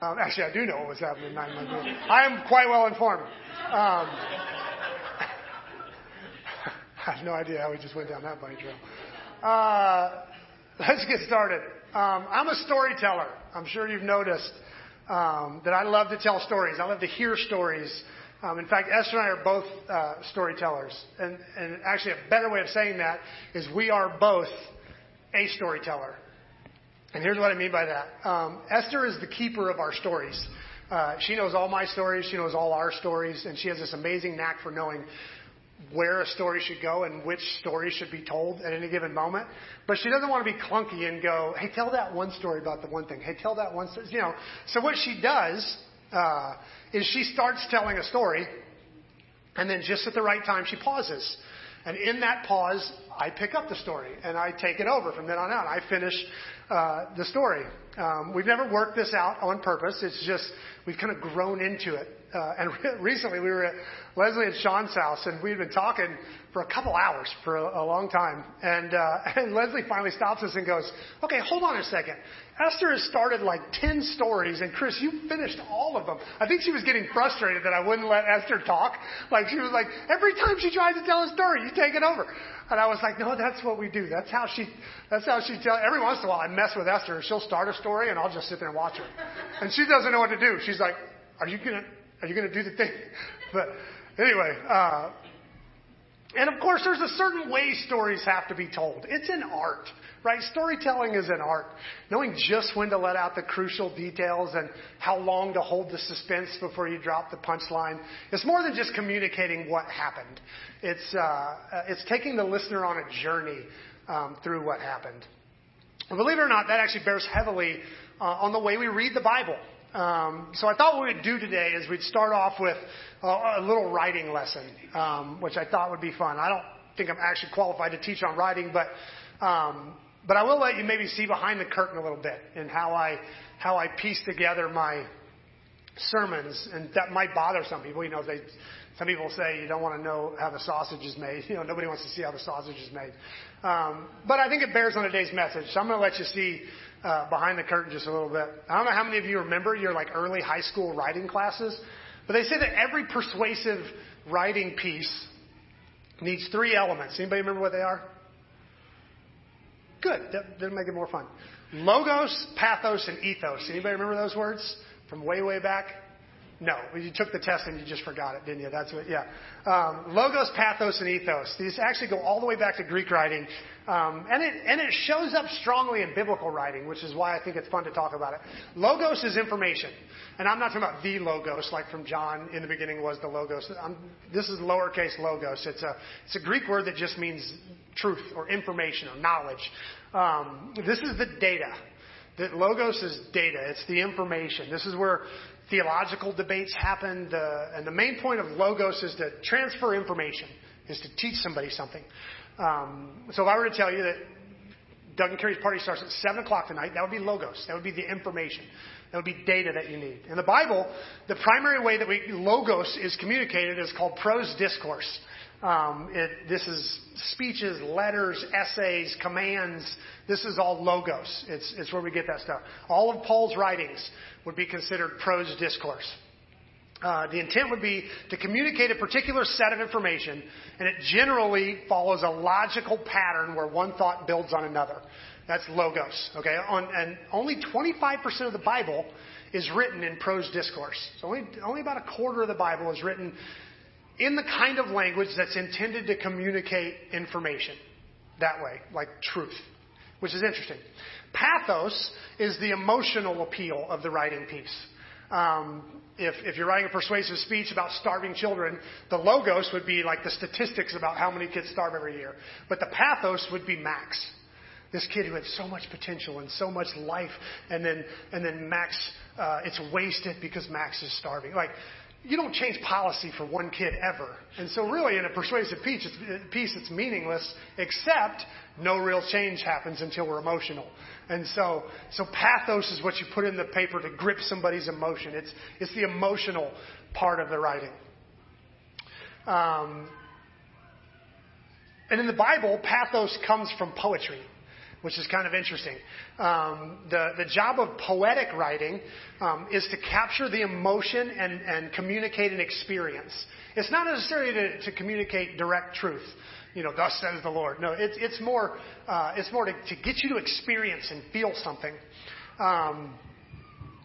Um, actually, I do know what was happening nine months ago. I am quite well informed. Um, I have no idea how we just went down that bunny trail. Uh, let's get started. Um, I'm a storyteller. I'm sure you've noticed um, that I love to tell stories. I love to hear stories. Um, in fact, Esther and I are both uh, storytellers. And, and actually, a better way of saying that is we are both a storyteller. And here's what I mean by that. Um, Esther is the keeper of our stories. Uh, she knows all my stories. She knows all our stories. And she has this amazing knack for knowing where a story should go and which story should be told at any given moment. But she doesn't want to be clunky and go, hey, tell that one story about the one thing. Hey, tell that one story. You know, so what she does uh, is she starts telling a story, and then just at the right time, she pauses. And in that pause, I pick up the story and I take it over from then on out. I finish uh, the story. Um, we've never worked this out on purpose. It's just we've kind of grown into it. Uh, and re- recently we were at Leslie and Sean's house, and we'd been talking for a couple hours for a, a long time. And, uh, and Leslie finally stops us and goes, "Okay, hold on a second. Esther has started like ten stories, and Chris, you finished all of them." I think she was getting frustrated that I wouldn't let Esther talk. Like she was like, every time she tries to tell a story, you take it over. And I was like, no, that's what we do. That's how she, that's how she tell. Every once in a while, I mess with Esther. She'll start a story, and I'll just sit there and watch her. And she doesn't know what to do. She's like, are you gonna, are you gonna do the thing? But anyway, uh, and of course, there's a certain way stories have to be told. It's an art, right? Storytelling is an art. Knowing just when to let out the crucial details and how long to hold the suspense before you drop the punchline. It's more than just communicating what happened. It's, uh, it's taking the listener on a journey um, through what happened. And believe it or not, that actually bears heavily uh, on the way we read the Bible. Um, so I thought what we'd do today is we'd start off with a, a little writing lesson, um, which I thought would be fun. I don't think I'm actually qualified to teach on writing, but um, but I will let you maybe see behind the curtain a little bit and how I how I piece together my sermons, and that might bother some people. You know, they some people say you don't want to know how the sausage is made. You know, nobody wants to see how the sausage is made. Um, but I think it bears on today's message. So I'm going to let you see uh, behind the curtain just a little bit. I don't know how many of you remember your like early high school writing classes, but they say that every persuasive writing piece needs three elements. Anybody remember what they are? Good. That, that'll make it more fun. Logos, pathos, and ethos. Anybody remember those words from way, way back? No, you took the test and you just forgot it, didn't you? That's what, yeah. Um, logos, pathos, and ethos. These actually go all the way back to Greek writing. Um, and, it, and it shows up strongly in biblical writing, which is why I think it's fun to talk about it. Logos is information. And I'm not talking about the logos, like from John, in the beginning was the logos. I'm, this is lowercase logos. It's a, it's a Greek word that just means truth or information or knowledge. Um, this is the data. That logos is data. It's the information. This is where theological debates happen. The, and the main point of logos is to transfer information, is to teach somebody something. Um, so if I were to tell you that Doug and Carrie's party starts at 7 o'clock tonight, that would be logos. That would be the information. That would be data that you need. In the Bible, the primary way that we, logos is communicated is called prose discourse. Um, it, this is speeches, letters, essays, commands. This is all logos. It's, it's where we get that stuff. All of Paul's writings would be considered prose discourse. Uh, the intent would be to communicate a particular set of information, and it generally follows a logical pattern where one thought builds on another. That's logos. Okay, on, and only 25% of the Bible is written in prose discourse. So only, only about a quarter of the Bible is written in the kind of language that's intended to communicate information that way, like truth, which is interesting. Pathos is the emotional appeal of the writing piece. Um, if, if you're writing a persuasive speech about starving children, the logos would be like the statistics about how many kids starve every year. But the pathos would be Max. This kid who had so much potential and so much life, and then and then Max, uh, it's wasted because Max is starving. Like you don't change policy for one kid ever. And so, really, in a persuasive piece it's, piece, it's meaningless, except no real change happens until we're emotional. And so, so pathos is what you put in the paper to grip somebody's emotion. It's, it's the emotional part of the writing. Um, and in the Bible, pathos comes from poetry. Which is kind of interesting. Um, the, the job of poetic writing um, is to capture the emotion and, and communicate an experience. It's not necessarily to, to communicate direct truth. You know, thus says the Lord. No, it's, it's more, uh, it's more to, to get you to experience and feel something. Um,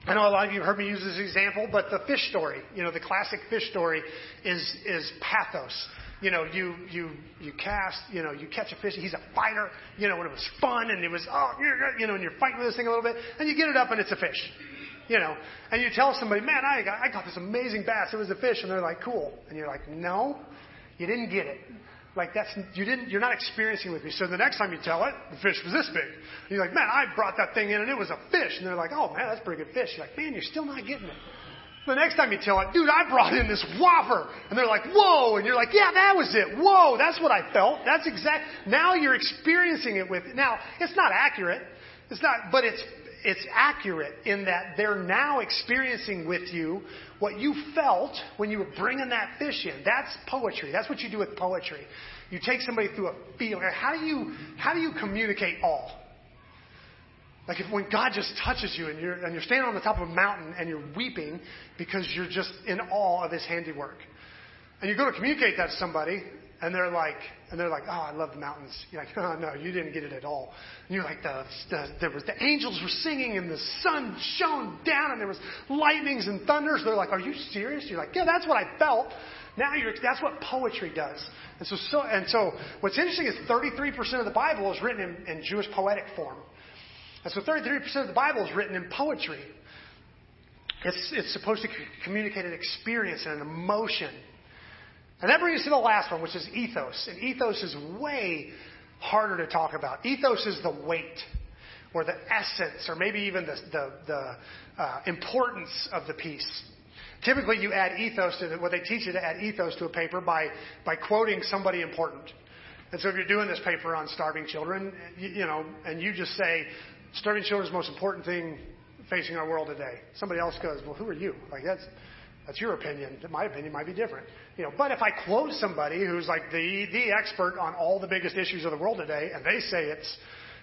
I know a lot of you have heard me use this example, but the fish story, you know, the classic fish story is, is pathos. You know, you, you, you cast, you know, you catch a fish, he's a fighter, you know, when it was fun and it was, oh, you know, and you're fighting with this thing a little bit, and you get it up and it's a fish. You know, and you tell somebody, man, I got, I got this amazing bass, it was a fish, and they're like, cool. And you're like, no, you didn't get it. Like that's you didn't you're not experiencing with me. So the next time you tell it, the fish was this big. And you're like, man, I brought that thing in and it was a fish. And they're like, oh man, that's a pretty good fish. You're like, man, you're still not getting it. The next time you tell it, dude, I brought in this whopper. And they're like, whoa. And you're like, yeah, that was it. Whoa, that's what I felt. That's exact. Now you're experiencing it with, now, it's not accurate. It's not, but it's it's accurate in that they're now experiencing with you what you felt when you were bringing that fish in. That's poetry. That's what you do with poetry. You take somebody through a feeling. How do you how do you communicate awe? Like if when God just touches you and you're and you're standing on the top of a mountain and you're weeping because you're just in awe of His handiwork, and you go to communicate that to somebody, and they're like, and they're like, oh, I love the mountains. You're like, oh no, you didn't get it at all. And you're like, the, the there was the angels were singing and the sun shone down and there was lightnings and thunders. They're like, are you serious? You're like, yeah, that's what I felt. Now you're, that's what poetry does. And so, so and so, what's interesting is 33% of the Bible is written in, in Jewish poetic form. And so 33% of the Bible is written in poetry. It's, it's supposed to communicate an experience and an emotion. And that brings us to the last one, which is ethos. And ethos is way harder to talk about. Ethos is the weight or the essence or maybe even the, the, the uh, importance of the piece. Typically, you add ethos to the, what they teach you to add ethos to a paper by, by quoting somebody important. And so if you're doing this paper on starving children, you, you know, and you just say, starving children is the most important thing facing our world today. Somebody else goes, well, who are you? Like that's, that's your opinion. My opinion might be different. You know, but if I quote somebody who's like the, the expert on all the biggest issues of the world today, and they say it's,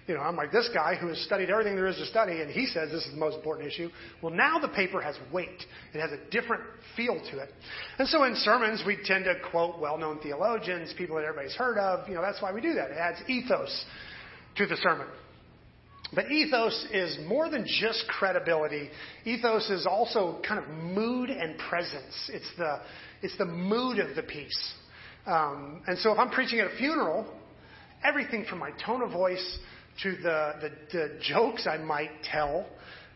you know, I'm like this guy who has studied everything there is to study, and he says this is the most important issue. Well, now the paper has weight. It has a different feel to it. And so in sermons, we tend to quote well-known theologians, people that everybody's heard of. You know, that's why we do that. It adds ethos to the sermon. But ethos is more than just credibility. Ethos is also kind of mood and presence. It's the, it's the mood of the piece. Um, and so if I'm preaching at a funeral, everything from my tone of voice to the, the, the jokes I might tell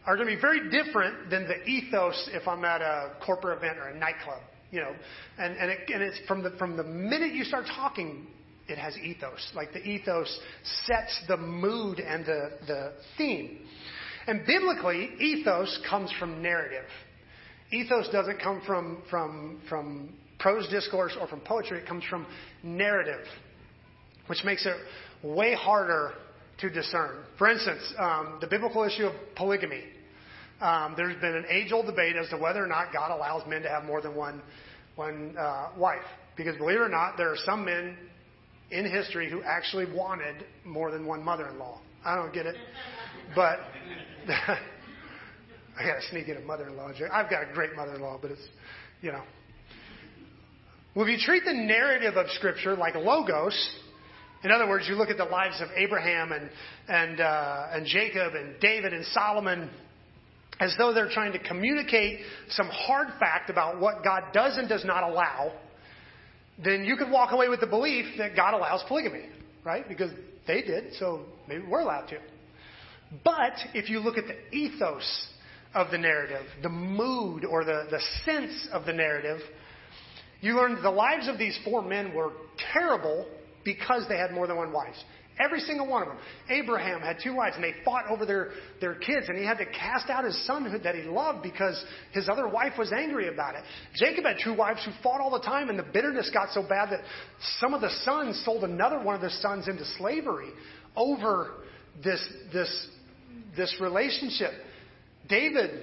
are going to be very different than the ethos if I'm at a corporate event or a nightclub. You know, and, and, it, and it's from the, from the minute you start talking it has ethos. Like the ethos sets the mood and the, the theme. And biblically, ethos comes from narrative. Ethos doesn't come from, from, from prose discourse or from poetry, it comes from narrative, which makes it way harder to discern. For instance, um, the biblical issue of polygamy. Um, there's been an age old debate as to whether or not God allows men to have more than one, one uh, wife. Because believe it or not, there are some men in history who actually wanted more than one mother in law. I don't get it. But I got to sneak in a mother in law joke. I've got a great mother in law, but it's, you know. Well, if you treat the narrative of Scripture like logos, in other words, you look at the lives of Abraham and, and, uh, and Jacob and David and Solomon as though they're trying to communicate some hard fact about what God does and does not allow then you could walk away with the belief that God allows polygamy, right? Because they did, so maybe we're allowed to. But if you look at the ethos of the narrative, the mood or the, the sense of the narrative, you learn the lives of these four men were terrible because they had more than one wife. Every single one of them. Abraham had two wives, and they fought over their, their kids, and he had to cast out his son that he loved because his other wife was angry about it. Jacob had two wives who fought all the time, and the bitterness got so bad that some of the sons sold another one of their sons into slavery over this, this, this relationship. David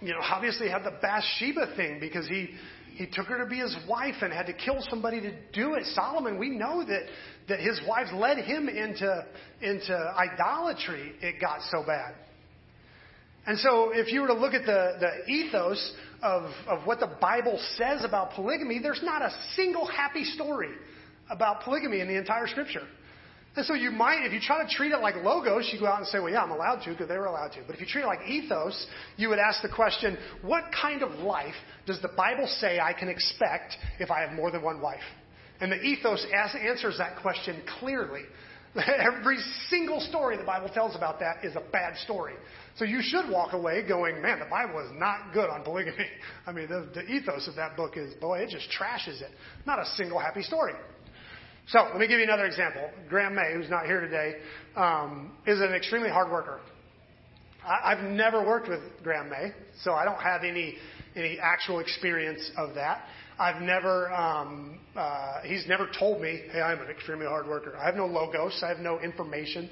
you know, obviously had the Bathsheba thing because he he took her to be his wife and had to kill somebody to do it. Solomon, we know that, that his wives led him into, into idolatry. It got so bad. And so, if you were to look at the, the ethos of, of what the Bible says about polygamy, there's not a single happy story about polygamy in the entire scripture. And so you might, if you try to treat it like logos, you go out and say, well, yeah, I'm allowed to because they were allowed to. But if you treat it like ethos, you would ask the question, what kind of life does the Bible say I can expect if I have more than one wife? And the ethos answers that question clearly. Every single story the Bible tells about that is a bad story. So you should walk away going, man, the Bible is not good on polygamy. I mean, the, the ethos of that book is, boy, it just trashes it. Not a single happy story. So let me give you another example. Graham May, who's not here today, um, is an extremely hard worker. I, I've never worked with Graham May, so I don't have any any actual experience of that. I've never, um, uh, he's never told me, hey, I'm an extremely hard worker. I have no logos, I have no information.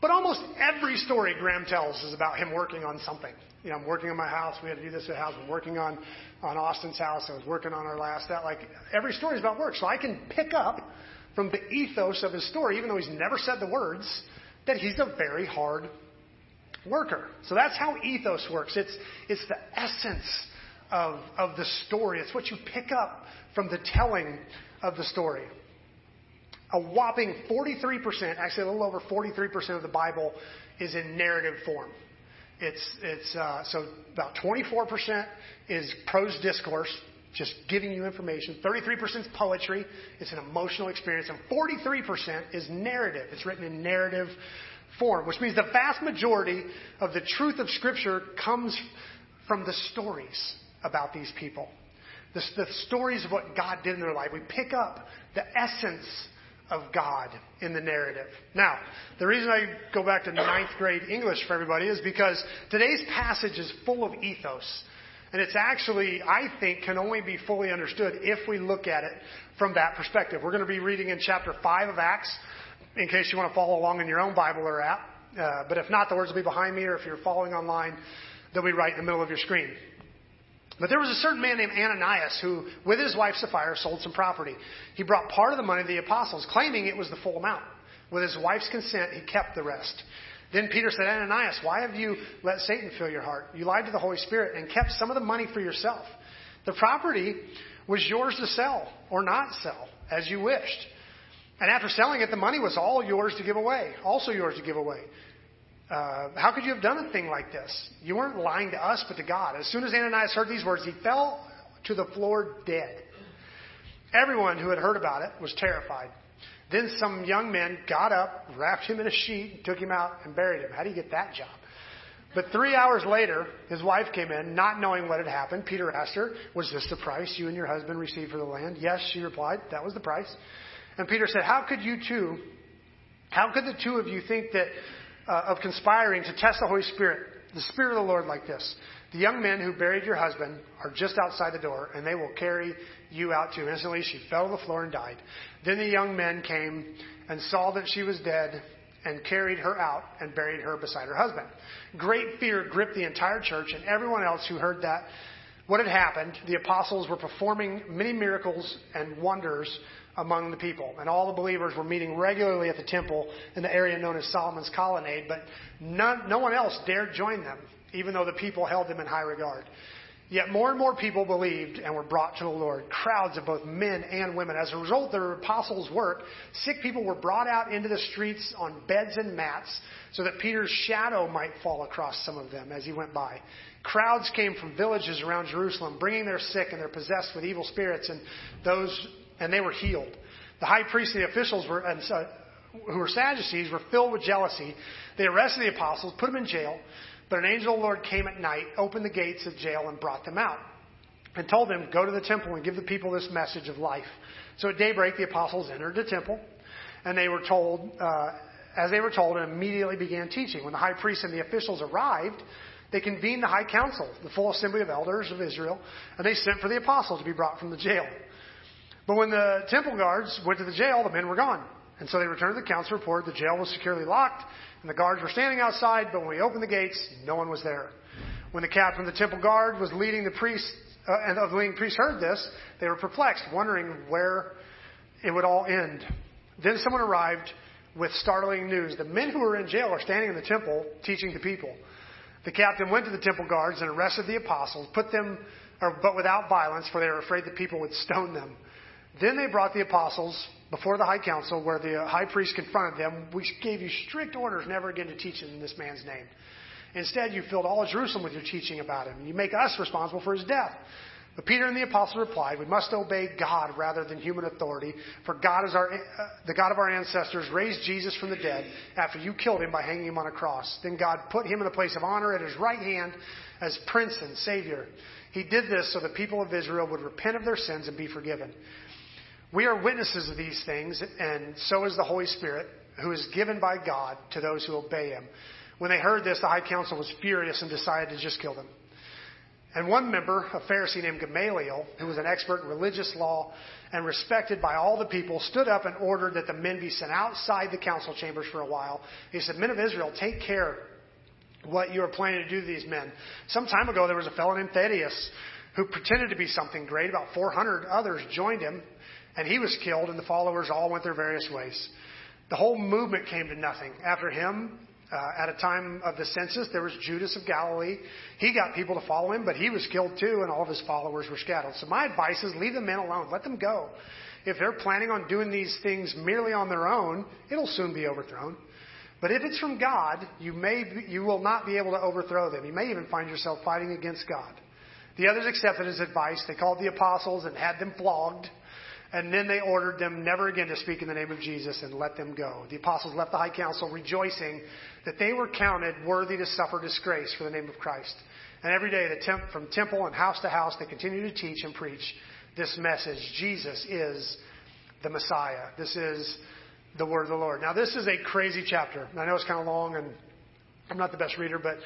But almost every story Graham tells is about him working on something. You know, I'm working on my house. We had to do this at house. I'm working on, on Austin's house. I was working on our last, that, like, every story is about work. So I can pick up from the ethos of his story, even though he's never said the words, that he's a very hard worker. So that's how ethos works. It's, it's the essence of, of the story. It's what you pick up from the telling of the story. A whopping 43%, actually a little over 43% of the Bible is in narrative form. It's, it's uh, so about 24% is prose discourse, just giving you information. 33% is poetry. It's an emotional experience. And 43% is narrative. It's written in narrative form, which means the vast majority of the truth of Scripture comes from the stories about these people. The, the stories of what God did in their life. We pick up the essence of God in the narrative. Now, the reason I go back to ninth grade English for everybody is because today's passage is full of ethos. And it's actually, I think, can only be fully understood if we look at it from that perspective. We're going to be reading in chapter 5 of Acts, in case you want to follow along in your own Bible or app. Uh, but if not, the words will be behind me, or if you're following online, they'll be right in the middle of your screen. But there was a certain man named Ananias who, with his wife Sapphira, sold some property. He brought part of the money to the apostles, claiming it was the full amount. With his wife's consent, he kept the rest. Then Peter said, Ananias, why have you let Satan fill your heart? You lied to the Holy Spirit and kept some of the money for yourself. The property was yours to sell or not sell, as you wished. And after selling it, the money was all yours to give away, also yours to give away. Uh, how could you have done a thing like this? You weren't lying to us, but to God. As soon as Ananias heard these words, he fell to the floor dead. Everyone who had heard about it was terrified. Then some young men got up, wrapped him in a sheet, took him out, and buried him. How do you get that job? But three hours later, his wife came in, not knowing what had happened. Peter asked her, Was this the price you and your husband received for the land? Yes, she replied, That was the price. And Peter said, How could you two, how could the two of you think that uh, of conspiring to test the Holy Spirit, the Spirit of the Lord, like this. The young men who buried your husband are just outside the door, and they will carry you out too. Instantly, she fell to the floor and died. Then the young men came and saw that she was dead and carried her out and buried her beside her husband. Great fear gripped the entire church and everyone else who heard that what had happened. The apostles were performing many miracles and wonders among the people. And all the believers were meeting regularly at the temple in the area known as Solomon's Colonnade, but none, no one else dared join them, even though the people held them in high regard. Yet more and more people believed and were brought to the Lord, crowds of both men and women. As a result of the apostles' work, sick people were brought out into the streets on beds and mats so that Peter's shadow might fall across some of them as he went by. Crowds came from villages around Jerusalem, bringing their sick and their possessed with evil spirits, and those and they were healed. The high priest and the officials were, and, uh, who were Sadducees were filled with jealousy. They arrested the apostles, put them in jail, but an angel of the Lord came at night, opened the gates of jail, and brought them out, and told them, Go to the temple and give the people this message of life. So at daybreak, the apostles entered the temple, and they were told, uh, as they were told, and immediately began teaching. When the high priest and the officials arrived, they convened the high council, the full assembly of elders of Israel, and they sent for the apostles to be brought from the jail. But when the temple guards went to the jail, the men were gone. And so they returned to the council report. The jail was securely locked, and the guards were standing outside, but when we opened the gates, no one was there. When the captain of the temple guard was leading the priests, uh, and the leading priests heard this, they were perplexed, wondering where it would all end. Then someone arrived with startling news. The men who were in jail are standing in the temple teaching the people. The captain went to the temple guards and arrested the apostles, put them, or, but without violence, for they were afraid the people would stone them. Then they brought the apostles before the high council, where the high priest confronted them. We gave you strict orders never again to teach in this man's name. Instead, you filled all of Jerusalem with your teaching about him. You make us responsible for his death. But Peter and the apostles replied, We must obey God rather than human authority, for God is our, uh, the God of our ancestors raised Jesus from the dead after you killed him by hanging him on a cross. Then God put him in a place of honor at his right hand as Prince and Savior. He did this so the people of Israel would repent of their sins and be forgiven. We are witnesses of these things, and so is the Holy Spirit, who is given by God to those who obey him. When they heard this, the high council was furious and decided to just kill them. And one member, a Pharisee named Gamaliel, who was an expert in religious law and respected by all the people, stood up and ordered that the men be sent outside the council chambers for a while. He said, Men of Israel, take care what you are planning to do to these men. Some time ago, there was a fellow named Thaddeus who pretended to be something great. About 400 others joined him, and he was killed, and the followers all went their various ways. The whole movement came to nothing. After him, uh, at a time of the census, there was Judas of Galilee. He got people to follow him, but he was killed too, and all of his followers were scattered. So my advice is leave the men alone. Let them go. If they're planning on doing these things merely on their own, it'll soon be overthrown. But if it's from God, you may be, you will not be able to overthrow them. You may even find yourself fighting against God. The others accepted his advice. They called the apostles and had them flogged. And then they ordered them never again to speak in the name of Jesus and let them go. The apostles left the high council rejoicing that they were counted worthy to suffer disgrace for the name of Christ. And every day, temp- from temple and house to house, they continued to teach and preach this message Jesus is the Messiah. This is the word of the Lord. Now, this is a crazy chapter. I know it's kind of long and I'm not the best reader, but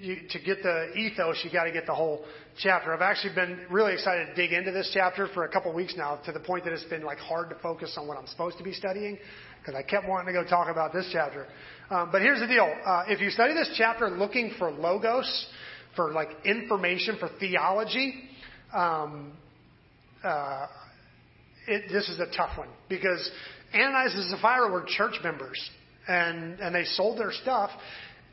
you, to get the ethos, you got to get the whole chapter. I've actually been really excited to dig into this chapter for a couple weeks now, to the point that it's been like hard to focus on what I'm supposed to be studying, because I kept wanting to go talk about this chapter. Um, but here's the deal: uh, if you study this chapter looking for logos, for like information, for theology, um, uh, it, this is a tough one because Ananias and Sapphira were church members, and and they sold their stuff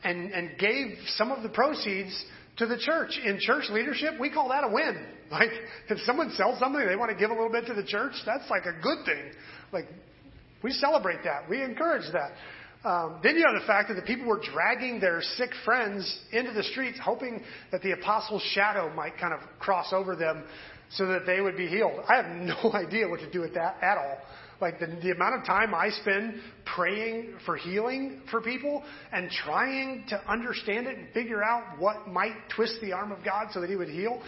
and, and gave some of the proceeds to the church. In church leadership, we call that a win. Like, if someone sells something, they want to give a little bit to the church, that's like a good thing. Like, we celebrate that. We encourage that. Um, then you have the fact that the people were dragging their sick friends into the streets, hoping that the apostle's shadow might kind of cross over them so that they would be healed. I have no idea what to do with that at all. Like the, the amount of time I spend praying for healing for people and trying to understand it and figure out what might twist the arm of God so that He would heal.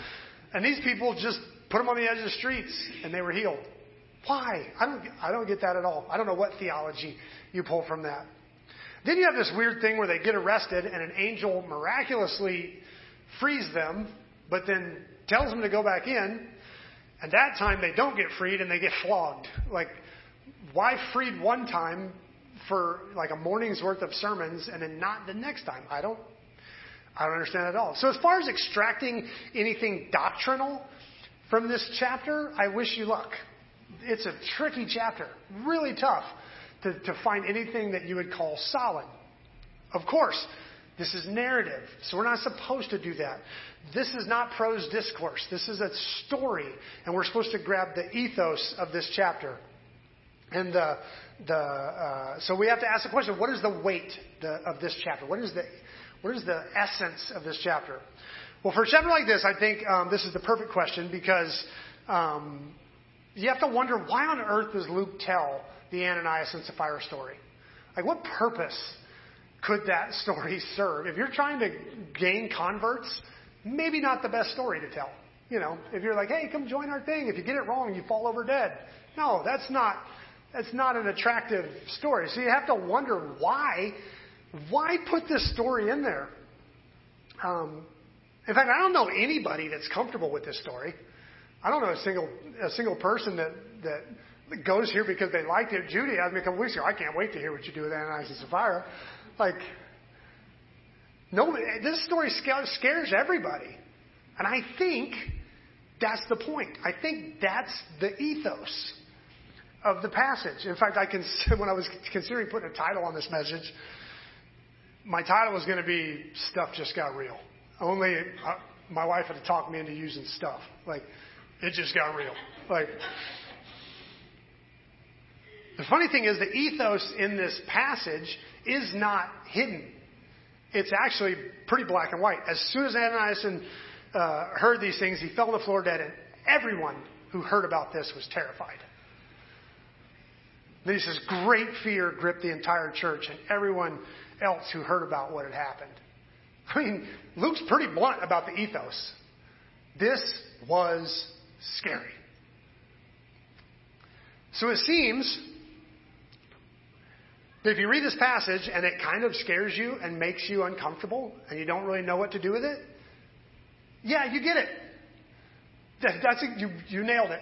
And these people just put them on the edge of the streets and they were healed. Why? I don't, I don't get that at all. I don't know what theology you pull from that. Then you have this weird thing where they get arrested and an angel miraculously frees them, but then tells them to go back in. And that time they don't get freed and they get flogged. Like, why freed one time for like a morning's worth of sermons and then not the next time? I don't, I don't understand at all. So as far as extracting anything doctrinal from this chapter, I wish you luck. It's a tricky chapter, really tough to, to find anything that you would call solid. Of course, this is narrative, so we're not supposed to do that. This is not prose discourse. This is a story, and we're supposed to grab the ethos of this chapter. And the, the, uh, so we have to ask the question: What is the weight the, of this chapter? What is the what is the essence of this chapter? Well, for a chapter like this, I think um, this is the perfect question because um, you have to wonder why on earth does Luke tell the Ananias and Sapphira story? Like, what purpose could that story serve? If you're trying to gain converts, maybe not the best story to tell. You know, if you're like, hey, come join our thing. If you get it wrong, you fall over dead. No, that's not that's not an attractive story. So you have to wonder why, why put this story in there? Um, in fact, I don't know anybody that's comfortable with this story. I don't know a single a single person that that goes here because they liked it. Judy asked me a couple weeks ago. I can't wait to hear what you do with Ananias and Sapphira. Like, Nobody, this story scares everybody. And I think that's the point. I think that's the ethos of the passage. In fact, I can, when I was considering putting a title on this message, my title was going to be "Stuff Just Got Real." Only uh, my wife had to talk me into using stuff. Like it just got real. Like the funny thing is, the ethos in this passage is not hidden. It's actually pretty black and white. As soon as Ananias uh, heard these things, he fell on the floor dead, and everyone who heard about this was terrified. Then he says, Great fear gripped the entire church and everyone else who heard about what had happened. I mean, Luke's pretty blunt about the ethos. This was scary. So it seems that if you read this passage and it kind of scares you and makes you uncomfortable and you don't really know what to do with it, yeah, you get it. That's you, you nailed it.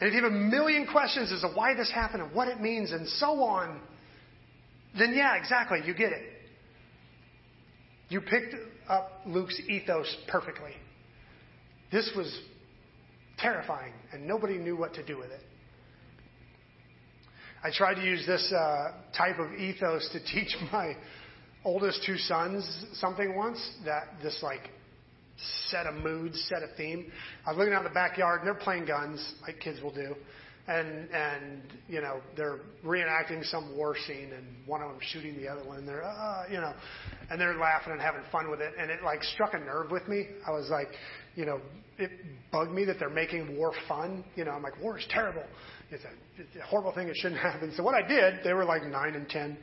And if you have a million questions as to why this happened and what it means and so on, then yeah, exactly, you get it. You picked up Luke's ethos perfectly. This was terrifying, and nobody knew what to do with it. I tried to use this uh, type of ethos to teach my oldest two sons something once that this like set a mood, set a theme. I was looking out in the backyard and they're playing guns like kids will do. And, and, you know, they're reenacting some war scene and one of them shooting the other one and they're, uh, you know, and they're laughing and having fun with it. And it like struck a nerve with me. I was like, you know, it bugged me that they're making war fun. You know, I'm like, war is terrible. It's a, it's a horrible thing. It shouldn't happen. So what I did, they were like nine and ten.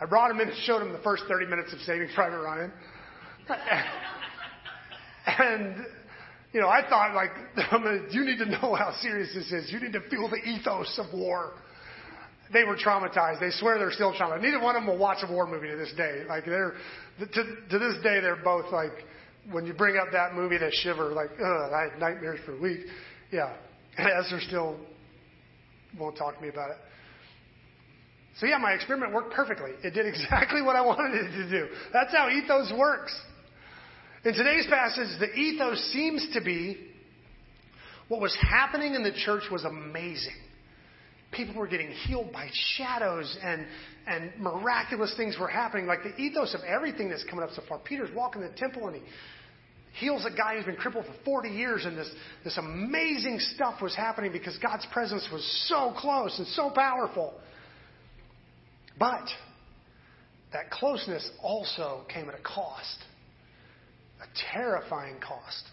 I brought them in and showed them the first 30 minutes of Saving Private Ryan. and, you know, I thought like, you need to know how serious this is. You need to feel the ethos of war. They were traumatized. They swear they're still traumatized. Neither one of them will watch a war movie to this day. Like they're, to, to this day, they're both like, when you bring up that movie, they shiver like, ugh, I had nightmares for a week. Yeah. And Esther still won't talk to me about it. So yeah, my experiment worked perfectly. It did exactly what I wanted it to do. That's how ethos works. In today's passage, the ethos seems to be what was happening in the church was amazing. People were getting healed by shadows and, and miraculous things were happening. Like the ethos of everything that's coming up so far. Peter's walking the temple and he heals a guy who's been crippled for 40 years, and this, this amazing stuff was happening because God's presence was so close and so powerful. But that closeness also came at a cost, a terrifying cost.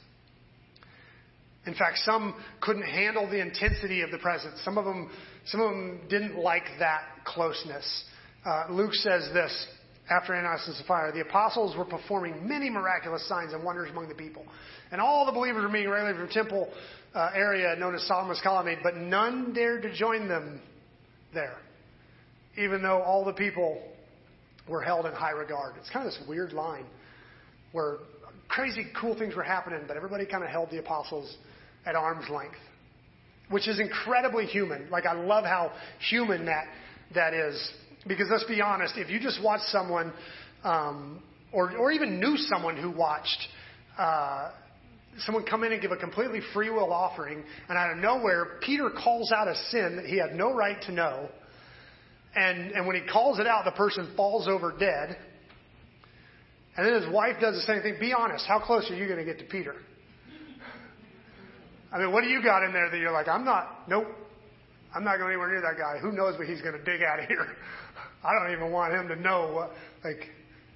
In fact, some couldn't handle the intensity of the presence. Some of them, some of them didn't like that closeness. Uh, Luke says this after Ananias and Sapphira, the apostles were performing many miraculous signs and wonders among the people. And all the believers were meeting regularly from the temple uh, area known as Solomon's Colonnade, but none dared to join them there, even though all the people were held in high regard. It's kind of this weird line where crazy cool things were happening, but everybody kind of held the apostles at arm's length, which is incredibly human. Like, I love how human that, that is. Because let's be honest, if you just watch someone, um, or, or even knew someone who watched uh, someone come in and give a completely free will offering, and out of nowhere, Peter calls out a sin that he had no right to know. And, and when he calls it out, the person falls over dead. And then his wife does the same thing. Be honest, how close are you going to get to Peter? I mean, what do you got in there that you're like, I'm not, nope, I'm not going anywhere near that guy. Who knows what he's going to dig out of here? I don't even want him to know, what, like,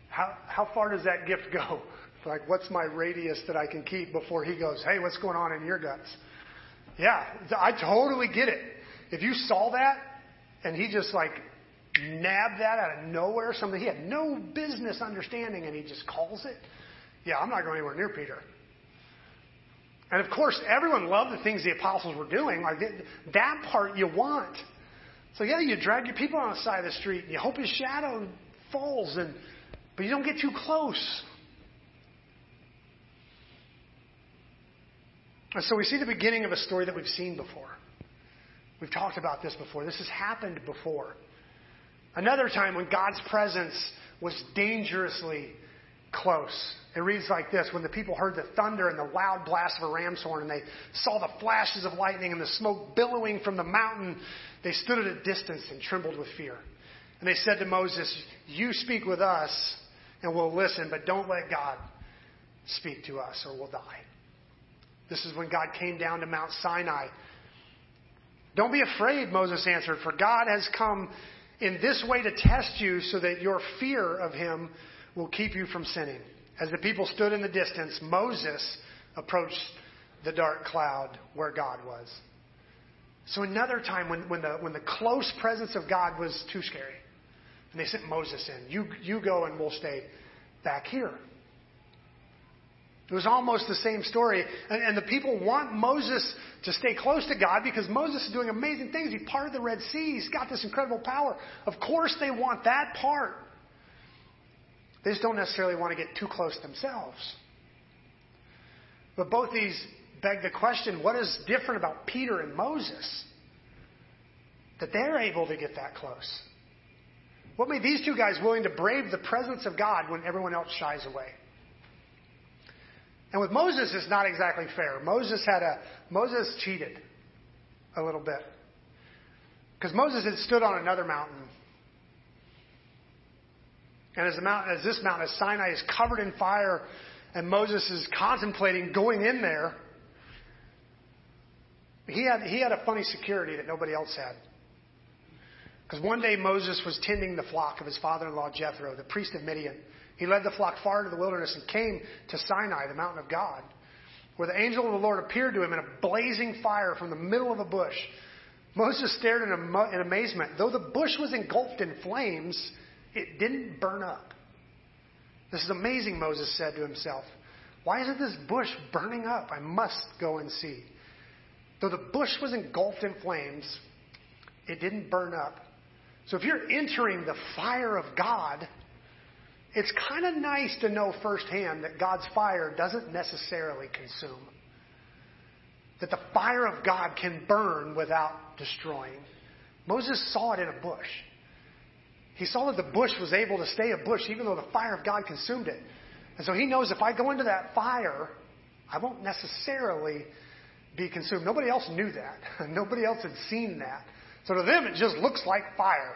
how, how far does that gift go? Like, what's my radius that I can keep before he goes, hey, what's going on in your guts? Yeah, I totally get it. If you saw that and he just like nabbed that out of nowhere, something he had no business understanding, and he just calls it, yeah, I'm not going anywhere near Peter. And of course, everyone loved the things the apostles were doing. Like that part you want. So yeah, you drag your people on the side of the street and you hope his shadow falls and but you don't get too close. And so we see the beginning of a story that we've seen before. We've talked about this before. This has happened before. Another time when God's presence was dangerously close. It reads like this When the people heard the thunder and the loud blast of a ram's horn, and they saw the flashes of lightning and the smoke billowing from the mountain, they stood at a distance and trembled with fear. And they said to Moses, You speak with us, and we'll listen, but don't let God speak to us, or we'll die. This is when God came down to Mount Sinai. Don't be afraid, Moses answered, for God has come in this way to test you so that your fear of him will keep you from sinning. As the people stood in the distance, Moses approached the dark cloud where God was. So another time when, when, the, when the close presence of God was too scary, and they sent Moses in, you, you go and we'll stay back here. It was almost the same story. And, and, the people want Moses to stay close to God because Moses is doing amazing things. He parted the Red Sea. He's got this incredible power. Of course, they want that part. They just don't necessarily want to get too close themselves. But both these beg the question what is different about Peter and Moses that they're able to get that close? What made these two guys willing to brave the presence of God when everyone else shies away? And with Moses, it's not exactly fair. Moses had a Moses cheated a little bit because Moses had stood on another mountain and as, the mountain, as this mountain, as Sinai, is covered in fire, and Moses is contemplating going in there, he had, he had a funny security that nobody else had. Because one day Moses was tending the flock of his father in law Jethro, the priest of Midian. He led the flock far into the wilderness and came to Sinai, the mountain of God, where the angel of the Lord appeared to him in a blazing fire from the middle of a bush. Moses stared in, in amazement. Though the bush was engulfed in flames, it didn't burn up. This is amazing, Moses said to himself. Why isn't this bush burning up? I must go and see. Though the bush was engulfed in flames, it didn't burn up. So if you're entering the fire of God, it's kind of nice to know firsthand that God's fire doesn't necessarily consume. That the fire of God can burn without destroying. Moses saw it in a bush. He saw that the bush was able to stay a bush even though the fire of God consumed it. And so he knows if I go into that fire, I won't necessarily be consumed. Nobody else knew that. Nobody else had seen that. So to them, it just looks like fire.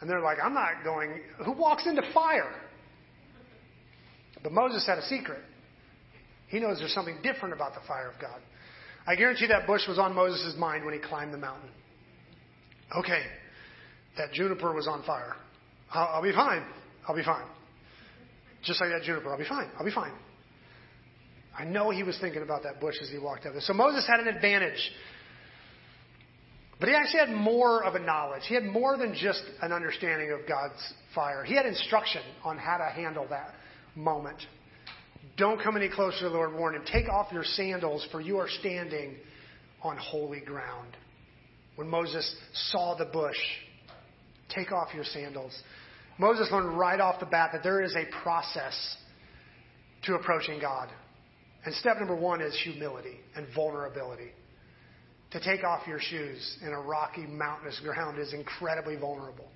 And they're like, I'm not going. Who walks into fire? But Moses had a secret. He knows there's something different about the fire of God. I guarantee that bush was on Moses' mind when he climbed the mountain. Okay, that juniper was on fire. I'll, I'll be fine. I'll be fine. Just like that juniper, I'll be fine. I'll be fine. I know he was thinking about that bush as he walked up there. So Moses had an advantage. But he actually had more of a knowledge. He had more than just an understanding of God's fire. He had instruction on how to handle that moment. Don't come any closer, the Lord warned him. Take off your sandals, for you are standing on holy ground. When Moses saw the bush, Take off your sandals. Moses learned right off the bat that there is a process to approaching God. And step number one is humility and vulnerability. To take off your shoes in a rocky, mountainous ground is incredibly vulnerable.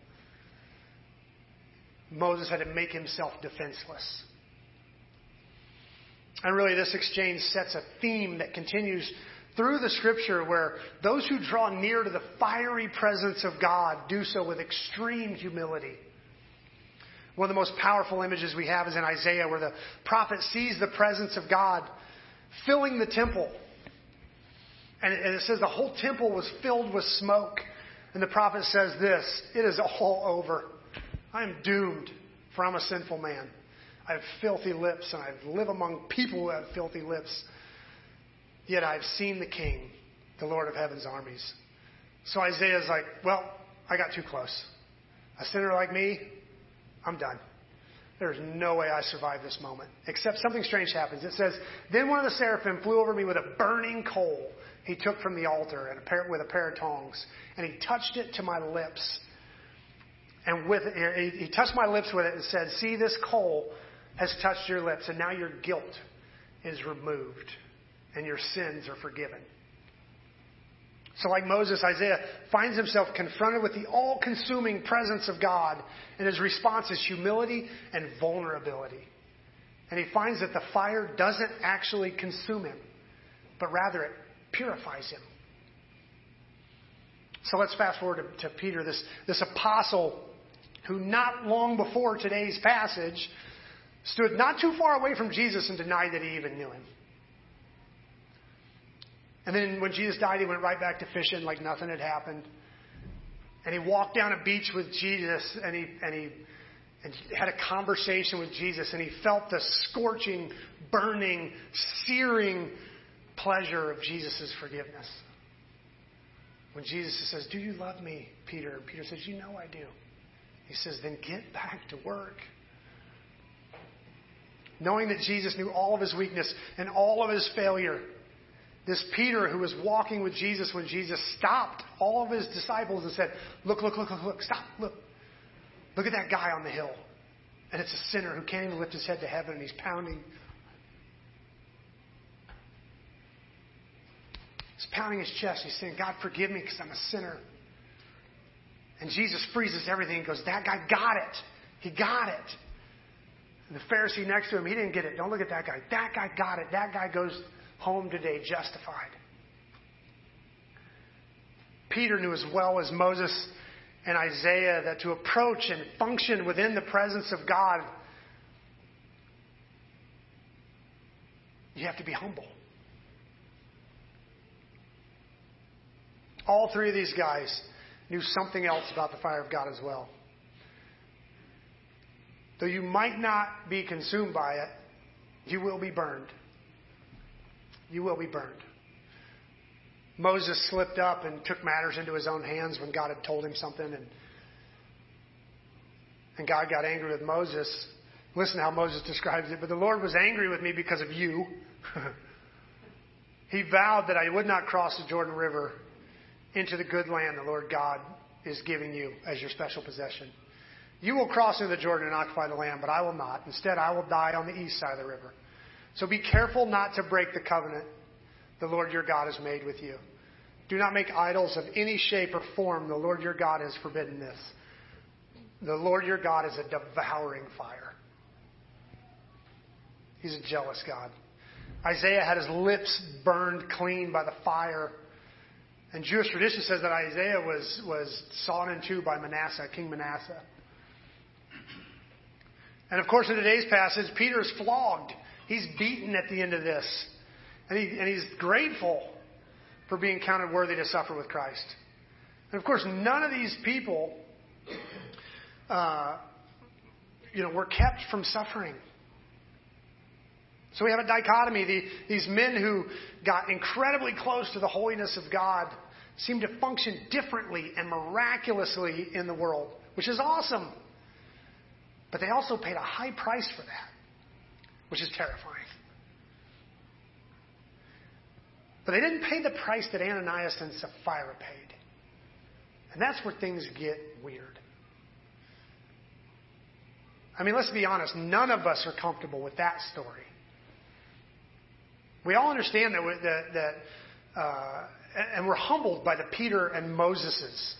Moses had to make himself defenseless. And really, this exchange sets a theme that continues through the scripture where those who draw near to the fiery presence of God do so with extreme humility. One of the most powerful images we have is in Isaiah where the prophet sees the presence of God filling the temple. And it says the whole temple was filled with smoke. And the prophet says this It is all over. I am doomed, for I'm a sinful man. I have filthy lips, and I live among people who have filthy lips. Yet I've seen the King, the Lord of heaven's armies. So Isaiah's like, well, I got too close. A sinner like me, I'm done. There's no way I survive this moment. Except something strange happens. It says, Then one of the seraphim flew over me with a burning coal he took from the altar and a pair, with a pair of tongs, and he touched it to my lips. And with he touched my lips with it and said, See, this coal has touched your lips, and now your guilt is removed and your sins are forgiven. So, like Moses, Isaiah finds himself confronted with the all consuming presence of God, and his response is humility and vulnerability. And he finds that the fire doesn't actually consume him, but rather it purifies him. So let's fast forward to, to Peter, this, this apostle who not long before today's passage stood not too far away from Jesus and denied that he even knew him. And then when Jesus died, he went right back to fishing like nothing had happened. And he walked down a beach with Jesus and he, and he, and had a conversation with Jesus and he felt the scorching, burning, searing pleasure of Jesus' forgiveness. When Jesus says, Do you love me, Peter? And Peter says, You know I do. He says, Then get back to work. Knowing that Jesus knew all of his weakness and all of his failure. This Peter who was walking with Jesus when Jesus stopped all of his disciples and said, Look, look, look, look, look, stop, look. Look at that guy on the hill. And it's a sinner who can't even lift his head to heaven and he's pounding. He's pounding his chest. He's saying, God, forgive me because I'm a sinner. And Jesus freezes everything and goes, That guy got it. He got it. And the Pharisee next to him, he didn't get it. Don't look at that guy. That guy got it. That guy goes home today justified. Peter knew as well as Moses and Isaiah that to approach and function within the presence of God, you have to be humble. All three of these guys knew something else about the fire of God as well. Though you might not be consumed by it, you will be burned. You will be burned. Moses slipped up and took matters into his own hands when God had told him something, and, and God got angry with Moses. Listen how Moses describes it. But the Lord was angry with me because of you. he vowed that I would not cross the Jordan River into the good land the Lord God is giving you as your special possession. You will cross into the Jordan and occupy the land, but I will not. Instead, I will die on the east side of the river. So be careful not to break the covenant the Lord your God has made with you. Do not make idols of any shape or form. The Lord your God has forbidden this. The Lord your God is a devouring fire. He's a jealous God. Isaiah had his lips burned clean by the fire and Jewish tradition says that Isaiah was, was sawn in two by Manasseh, King Manasseh. And of course, in today's passage, Peter is flogged. He's beaten at the end of this. And, he, and he's grateful for being counted worthy to suffer with Christ. And of course, none of these people, uh, you know, were kept from suffering. So we have a dichotomy. The, these men who got incredibly close to the holiness of God seem to function differently and miraculously in the world, which is awesome. But they also paid a high price for that, which is terrifying. But they didn't pay the price that Ananias and Sapphira paid. And that's where things get weird. I mean, let's be honest, none of us are comfortable with that story. We all understand that, that, that uh, and we're humbled by the Peter and Moseses.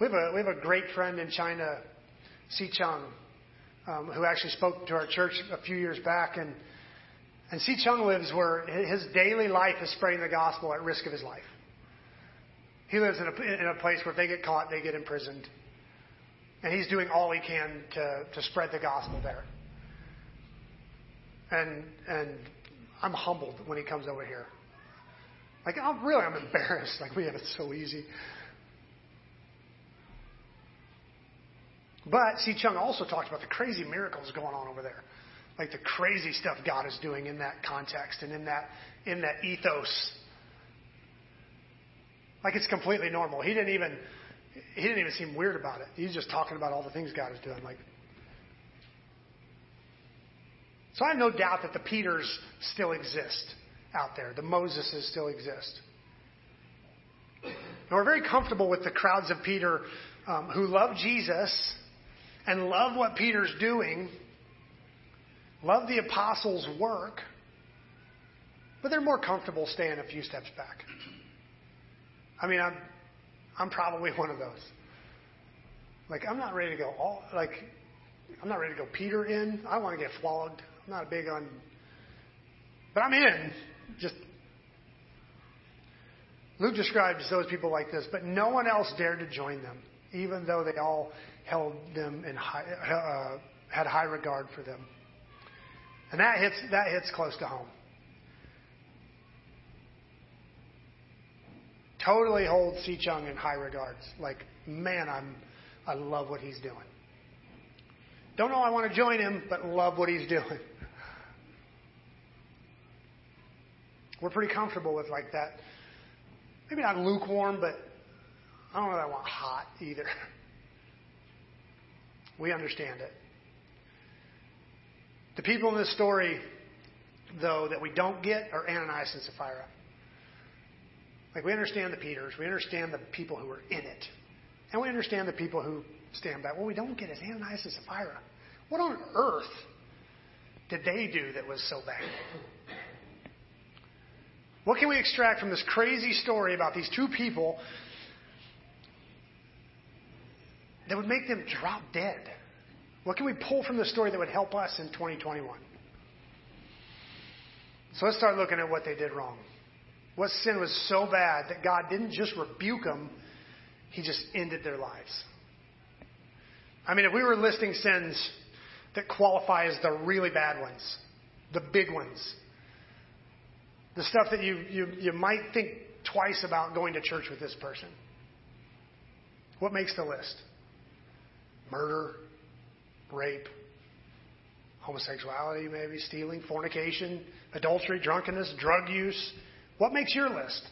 We have a, we have a great friend in China, Si Chung, um, who actually spoke to our church a few years back. And, and Si Chung lives where his daily life is spreading the gospel at risk of his life. He lives in a, in a place where if they get caught, they get imprisoned. And he's doing all he can to, to spread the gospel there. And, and I'm humbled when he comes over here. Like, I'm really, I'm embarrassed. Like, we have it so easy. But Si Chung also talked about the crazy miracles going on over there. Like the crazy stuff God is doing in that context and in that in that ethos. Like it's completely normal. He didn't even he didn't even seem weird about it. He's just talking about all the things God is doing. Like So I have no doubt that the Peters still exist out there. The Moseses still exist. And we're very comfortable with the crowds of Peter um, who love Jesus and love what Peter's doing, love the apostles' work, but they're more comfortable staying a few steps back. I mean, I'm, I'm probably one of those. Like, I'm not ready to go all, like, I'm not ready to go Peter in. I want to get flogged. I'm not a big on, but I'm in. Just, Luke describes those people like this, but no one else dared to join them, even though they all held them in high, uh, had high regard for them. And that hits, that hits close to home. Totally hold Si Chung in high regards. Like, man, I'm, I love what he's doing. Don't know I want to join him, but love what he's doing. We're pretty comfortable with like that. Maybe not lukewarm, but I don't know that I want hot either. We understand it. The people in this story, though, that we don't get are Ananias and Sapphira. Like, we understand the Peters, we understand the people who are in it, and we understand the people who stand back. What we don't get is Ananias and Sapphira. What on earth did they do that was so bad? What can we extract from this crazy story about these two people that would make them drop dead? What can we pull from the story that would help us in 2021? So let's start looking at what they did wrong. What sin was so bad that God didn't just rebuke them, He just ended their lives. I mean, if we were listing sins that qualify as the really bad ones, the big ones, the stuff that you, you, you might think twice about going to church with this person. What makes the list? Murder, rape, homosexuality, maybe, stealing, fornication, adultery, drunkenness, drug use. What makes your list?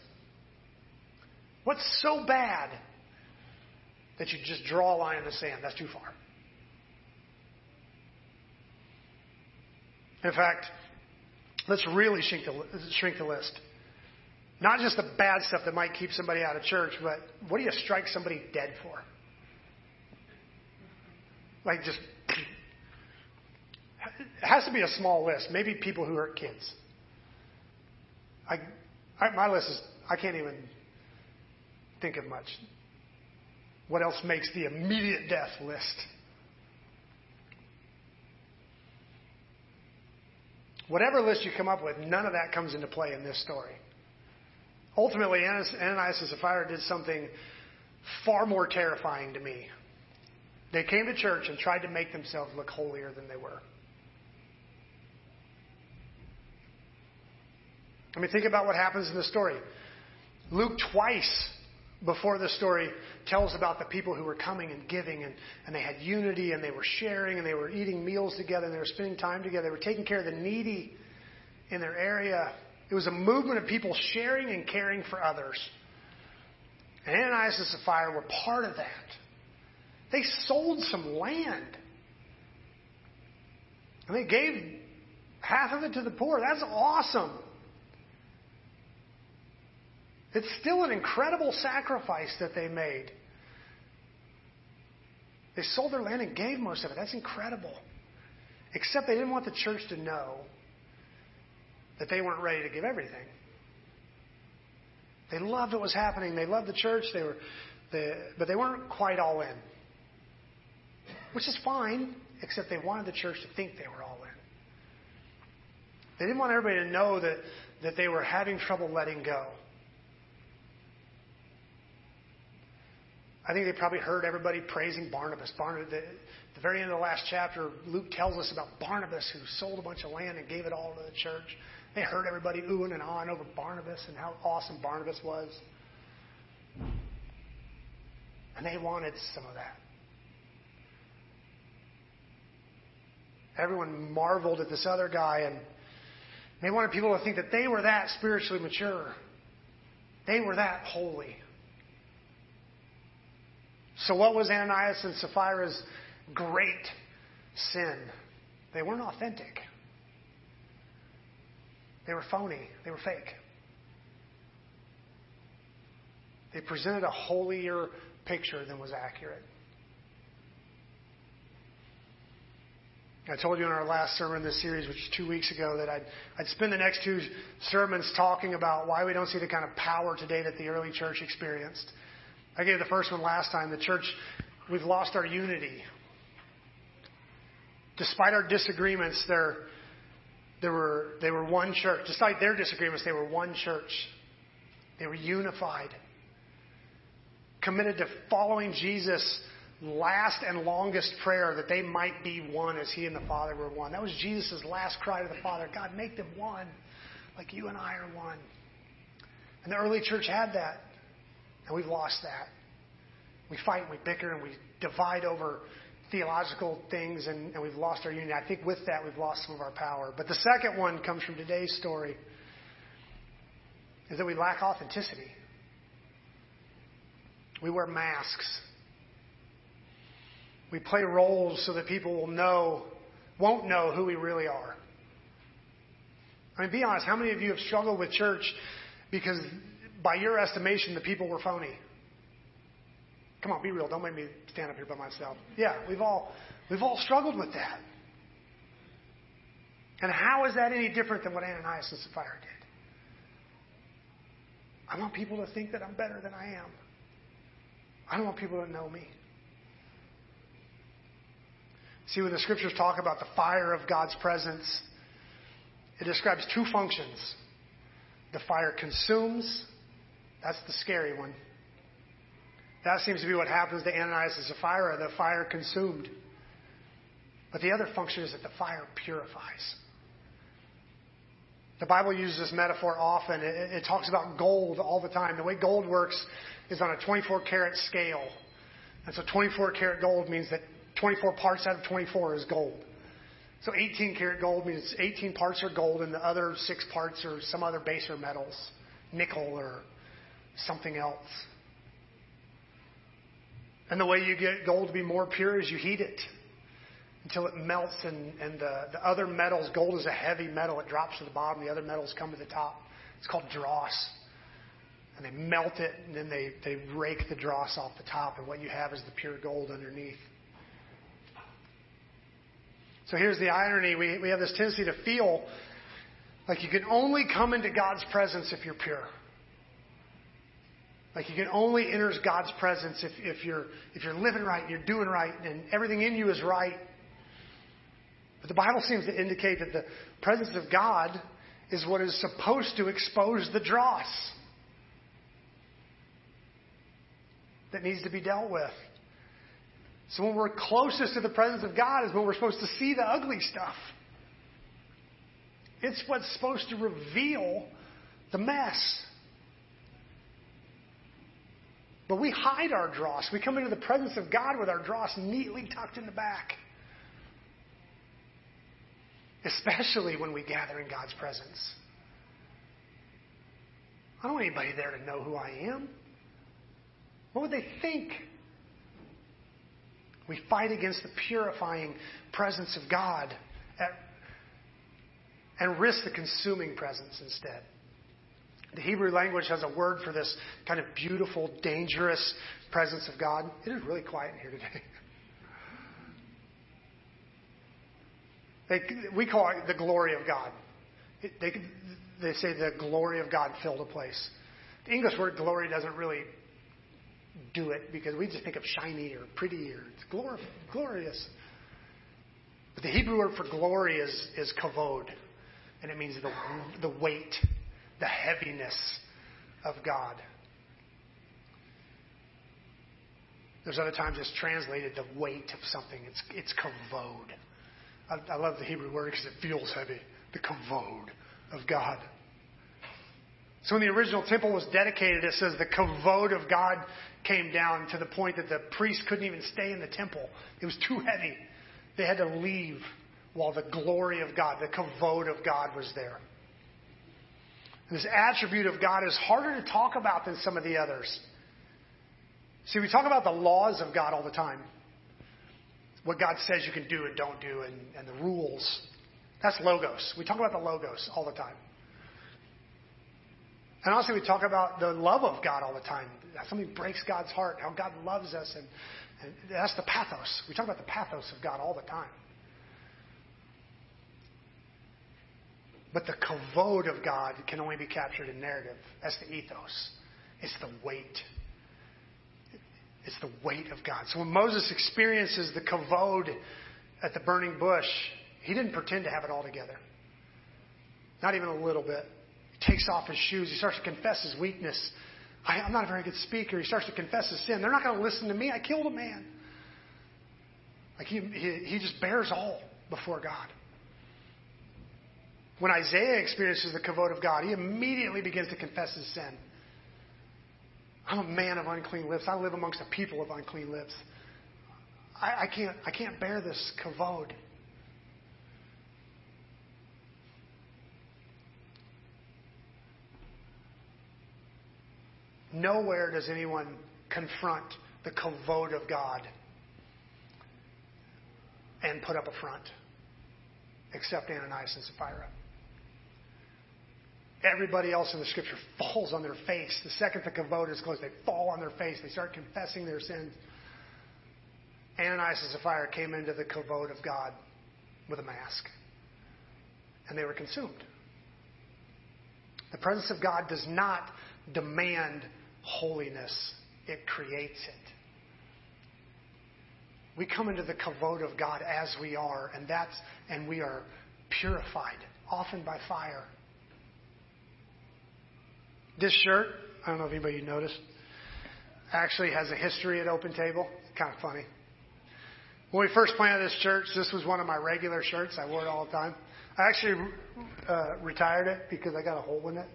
What's so bad that you just draw a line in the sand? That's too far. In fact, let's really shrink the, shrink the list. Not just the bad stuff that might keep somebody out of church, but what do you strike somebody dead for? Like just, it has to be a small list. Maybe people who hurt kids. I, I, my list is, I can't even think of much. What else makes the immediate death list? Whatever list you come up with, none of that comes into play in this story. Ultimately, Ananias and Sapphira did something far more terrifying to me. They came to church and tried to make themselves look holier than they were. I mean, think about what happens in the story. Luke twice before the story tells about the people who were coming and giving and, and they had unity and they were sharing and they were eating meals together and they were spending time together. They were taking care of the needy in their area. It was a movement of people sharing and caring for others. And Ananias and Sapphira were part of that. They sold some land. And they gave half of it to the poor. That's awesome. It's still an incredible sacrifice that they made. They sold their land and gave most of it. That's incredible. Except they didn't want the church to know that they weren't ready to give everything. They loved what was happening. They loved the church. They were, they, but they weren't quite all in. Which is fine, except they wanted the church to think they were all in. They didn't want everybody to know that, that they were having trouble letting go. I think they probably heard everybody praising Barnabas. Barnabas, the, the very end of the last chapter, Luke tells us about Barnabas who sold a bunch of land and gave it all to the church. They heard everybody oohing and ahhing over Barnabas and how awesome Barnabas was. And they wanted some of that. Everyone marveled at this other guy and they wanted people to think that they were that spiritually mature. They were that holy. So, what was Ananias and Sapphira's great sin? They weren't authentic. They were phony. They were fake. They presented a holier picture than was accurate. I told you in our last sermon in this series, which was two weeks ago, that I'd, I'd spend the next two sermons talking about why we don't see the kind of power today that the early church experienced. I gave the first one last time. The church, we've lost our unity. Despite our disagreements, there, there were, they were one church. Despite their disagreements, they were one church. They were unified, committed to following Jesus' last and longest prayer that they might be one as he and the Father were one. That was Jesus' last cry to the Father God, make them one, like you and I are one. And the early church had that, and we've lost that. We fight and we bicker and we divide over theological things, and, and we've lost our unity. I think with that, we've lost some of our power. But the second one comes from today's story is that we lack authenticity. We wear masks. We play roles so that people will know, won't know who we really are. I mean, be honest, how many of you have struggled with church because, by your estimation, the people were phony? Come on, be real. Don't make me stand up here by myself. Yeah, we've all, we've all struggled with that. And how is that any different than what Ananias and Sapphira did? I want people to think that I'm better than I am. I don't want people to know me. See, when the scriptures talk about the fire of God's presence, it describes two functions. The fire consumes, that's the scary one. That seems to be what happens to Ananias and Sapphira. The fire consumed. But the other function is that the fire purifies. The Bible uses this metaphor often. It, it, talks about gold all the time. The way gold works is on a 24 karat scale. And so 24 karat gold means that 24 parts out of 24 is gold. So 18 karat gold means 18 parts are gold and the other six parts are some other baser metals, nickel or something else. And the way you get gold to be more pure is you heat it until it melts and, and the, the other metals, gold is a heavy metal, it drops to the bottom, the other metals come to the top. It's called dross. And they melt it and then they, they rake the dross off the top, and what you have is the pure gold underneath. So here's the irony. We, we have this tendency to feel like you can only come into God's presence if you're pure. Like you can only enter God's presence if, if you're if you're living right and you're doing right and everything in you is right. But the Bible seems to indicate that the presence of God is what is supposed to expose the dross that needs to be dealt with. So when we're closest to the presence of God is when we're supposed to see the ugly stuff. It's what's supposed to reveal the mess. But we hide our dross. We come into the presence of God with our dross neatly tucked in the back. Especially when we gather in God's presence. I don't want anybody there to know who I am. What would they think? We fight against the purifying presence of God at, and risk the consuming presence instead. The Hebrew language has a word for this kind of beautiful, dangerous presence of God. It is really quiet in here today. They, we call it the glory of God. They, they say the glory of God filled a place. The English word glory doesn't really do it because we just think of shiny or pretty or it's glor- glorious. But the Hebrew word for glory is, is kavod, and it means the, the weight, the heaviness of God. There's other times it's translated the weight of something. It's, it's kavod. I, I love the Hebrew word because it feels heavy. The kavod of God. So when the original temple was dedicated, it says the kavod of God came down to the point that the priests couldn't even stay in the temple. It was too heavy. They had to leave while the glory of God, the kavod of God was there. This attribute of God is harder to talk about than some of the others. See, we talk about the laws of God all the time. What God says you can do and don't do and, and the rules. That's logos. We talk about the logos all the time. And also, we talk about the love of God all the time. How Something breaks God's heart, how God loves us, and, and that's the pathos. We talk about the pathos of God all the time. But the kavod of God can only be captured in narrative. That's the ethos. It's the weight. It's the weight of God. So when Moses experiences the kavod at the burning bush, he didn't pretend to have it all together. Not even a little bit. He takes off his shoes. He starts to confess his weakness. I, am not a very good speaker. He starts to confess his sin. They're not going to listen to me. I killed a man. Like he, he, he just bears all before God. When Isaiah experiences the kavod of God, he immediately begins to confess his sin. I'm a man of unclean lips. I live amongst a people of unclean lips. I, I can't, I can't bear this kavod. Nowhere does anyone confront the kavod of God and put up a front, except Ananias and Sapphira. Everybody else in the scripture falls on their face. The second the kavod is closed, they fall on their face. They start confessing their sins. Ananias and Sapphira came into the kavod of God with a mask, and they were consumed. The presence of God does not demand holiness, it creates it. We come into the kavod of God as we are, and that's and we are purified, often by fire. This shirt, I don't know if anybody noticed, actually has a history at Open Table. Kind of funny. When we first planted this church, this was one of my regular shirts. I wore it all the time. I actually uh, retired it because I got a hole in it,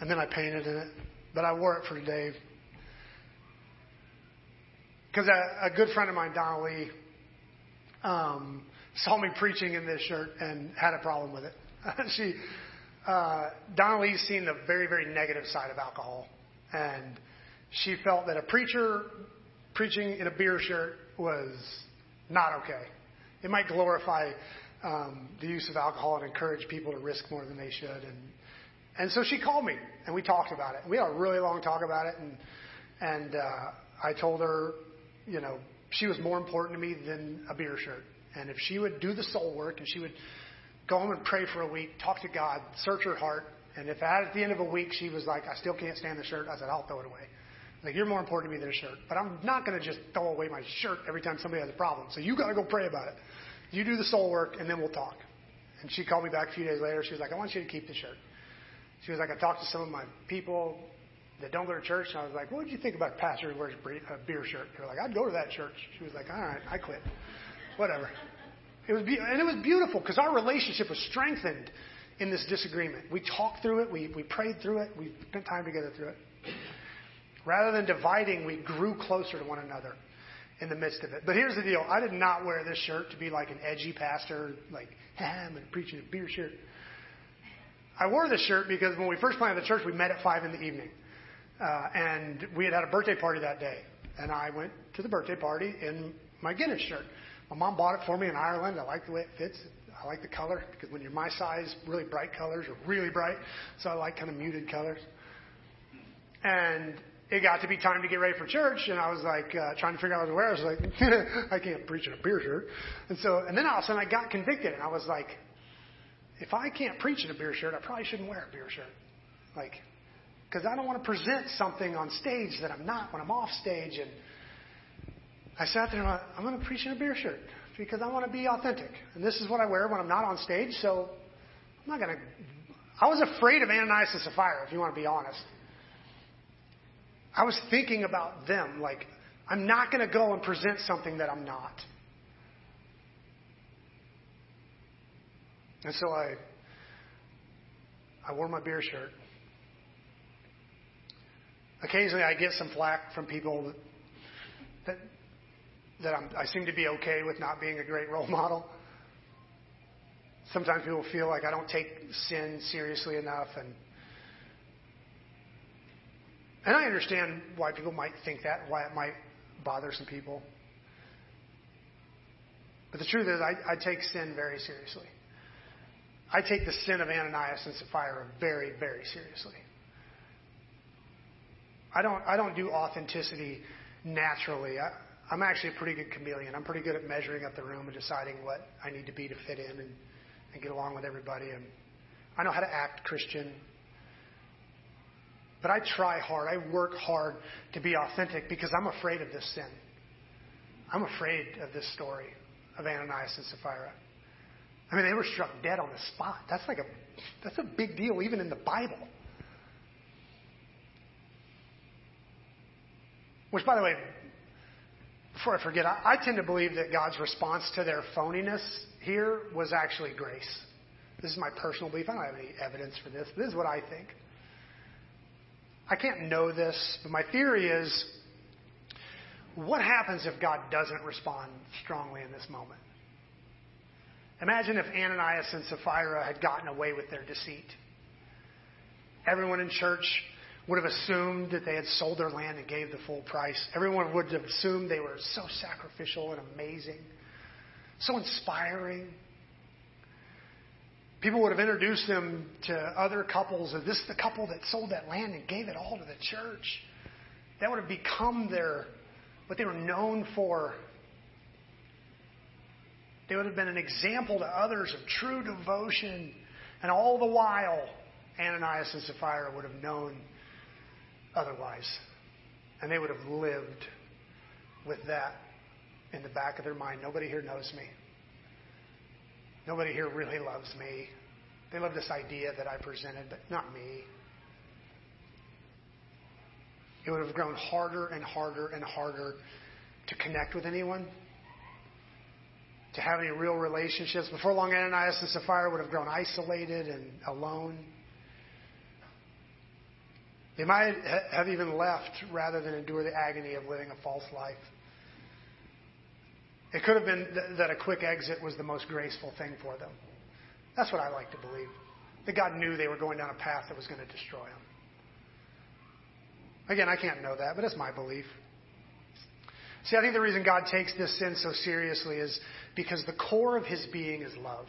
and then I painted in it. But I wore it for Dave because a, a, good friend of mine, Donna Lee, um, saw me preaching in this shirt and had a problem with it. she uh, Donna Lee's seen the very, very negative side of alcohol. And she felt that a preacher preaching in a beer shirt was not okay. It might glorify um, the use of alcohol and encourage people to risk more than they should. And, and so she called me and we talked about it. We had a really long talk about it. And, and uh, I told her, you know, she was more important to me than a beer shirt. And if she would do the soul work and she would go home and pray for a week, talk to God, search her heart. And if at the end of a week she was like, I still can't stand the shirt, I said, I'll throw it away. Like, you're more important to me than a shirt. But I'm not going to just throw away my shirt every time somebody has a problem. So you got to go pray about it. You do the soul work, and then we'll talk. And she called me back a few days later. She was like, I want you to keep the shirt. She was like, I talked to some of my people that don't go to church, and I was like, what did you think about a pastor who wears a beer shirt? They were like, I'd go to that church. She was like, all right, I quit. Whatever. It was be- and it was beautiful because our relationship was strengthened in this disagreement. We talked through it, we, we prayed through it, we spent time together through it. Rather than dividing, we grew closer to one another in the midst of it. But here's the deal I did not wear this shirt to be like an edgy pastor, like, I'm preaching a beer shirt. I wore this shirt because when we first planted the church, we met at 5 in the evening. Uh, and we had had a birthday party that day. And I went to the birthday party in my Guinness shirt. My mom bought it for me in Ireland. I like the way it fits. I like the color because when you're my size, really bright colors are really bright. So I like kind of muted colors. And it got to be time to get ready for church, and I was like uh, trying to figure out what to wear. I was like, I can't preach in a beer shirt. And so, and then all of a sudden I got convicted, and I was like, if I can't preach in a beer shirt, I probably shouldn't wear a beer shirt. Like, because I don't want to present something on stage that I'm not when I'm off stage and I sat there and I, I'm going to preach in a beer shirt because I want to be authentic. And this is what I wear when I'm not on stage, so I'm not going to. I was afraid of Ananias and Sapphira, if you want to be honest. I was thinking about them, like, I'm not going to go and present something that I'm not. And so I, I wore my beer shirt. Occasionally I get some flack from people that I'm, I seem to be okay with not being a great role model. Sometimes people feel like I don't take sin seriously enough, and and I understand why people might think that, why it might bother some people. But the truth is, I, I take sin very seriously. I take the sin of Ananias and Sapphira very, very seriously. I don't, I don't do authenticity naturally. I, I'm actually a pretty good chameleon. I'm pretty good at measuring up the room and deciding what I need to be to fit in and, and get along with everybody. And I know how to act Christian. But I try hard. I work hard to be authentic because I'm afraid of this sin. I'm afraid of this story of Ananias and Sapphira. I mean, they were struck dead on the spot. That's like a that's a big deal, even in the Bible. Which, by the way, before I forget, I, I tend to believe that God's response to their phoniness here was actually grace. This is my personal belief. I don't have any evidence for this. This is what I think. I can't know this, but my theory is what happens if God doesn't respond strongly in this moment? Imagine if Ananias and Sapphira had gotten away with their deceit. Everyone in church would have assumed that they had sold their land and gave the full price. Everyone would have assumed they were so sacrificial and amazing, so inspiring. People would have introduced them to other couples as this is the couple that sold that land and gave it all to the church. That would have become their what they were known for. They would have been an example to others of true devotion. And all the while, Ananias and Sapphira would have known otherwise. And they would have lived with that in the back of their mind. Nobody here knows me. Nobody here really loves me. They love this idea that I presented, but not me. It would have grown harder and harder and harder to connect with anyone, to have any real relationships. Before long, Ananias and Sapphira would have grown isolated and alone. They might have even left rather than endure the agony of living a false life. It could have been that a quick exit was the most graceful thing for them. That's what I like to believe. That God knew they were going down a path that was going to destroy them. Again, I can't know that, but it's my belief. See, I think the reason God takes this sin so seriously is because the core of his being is love.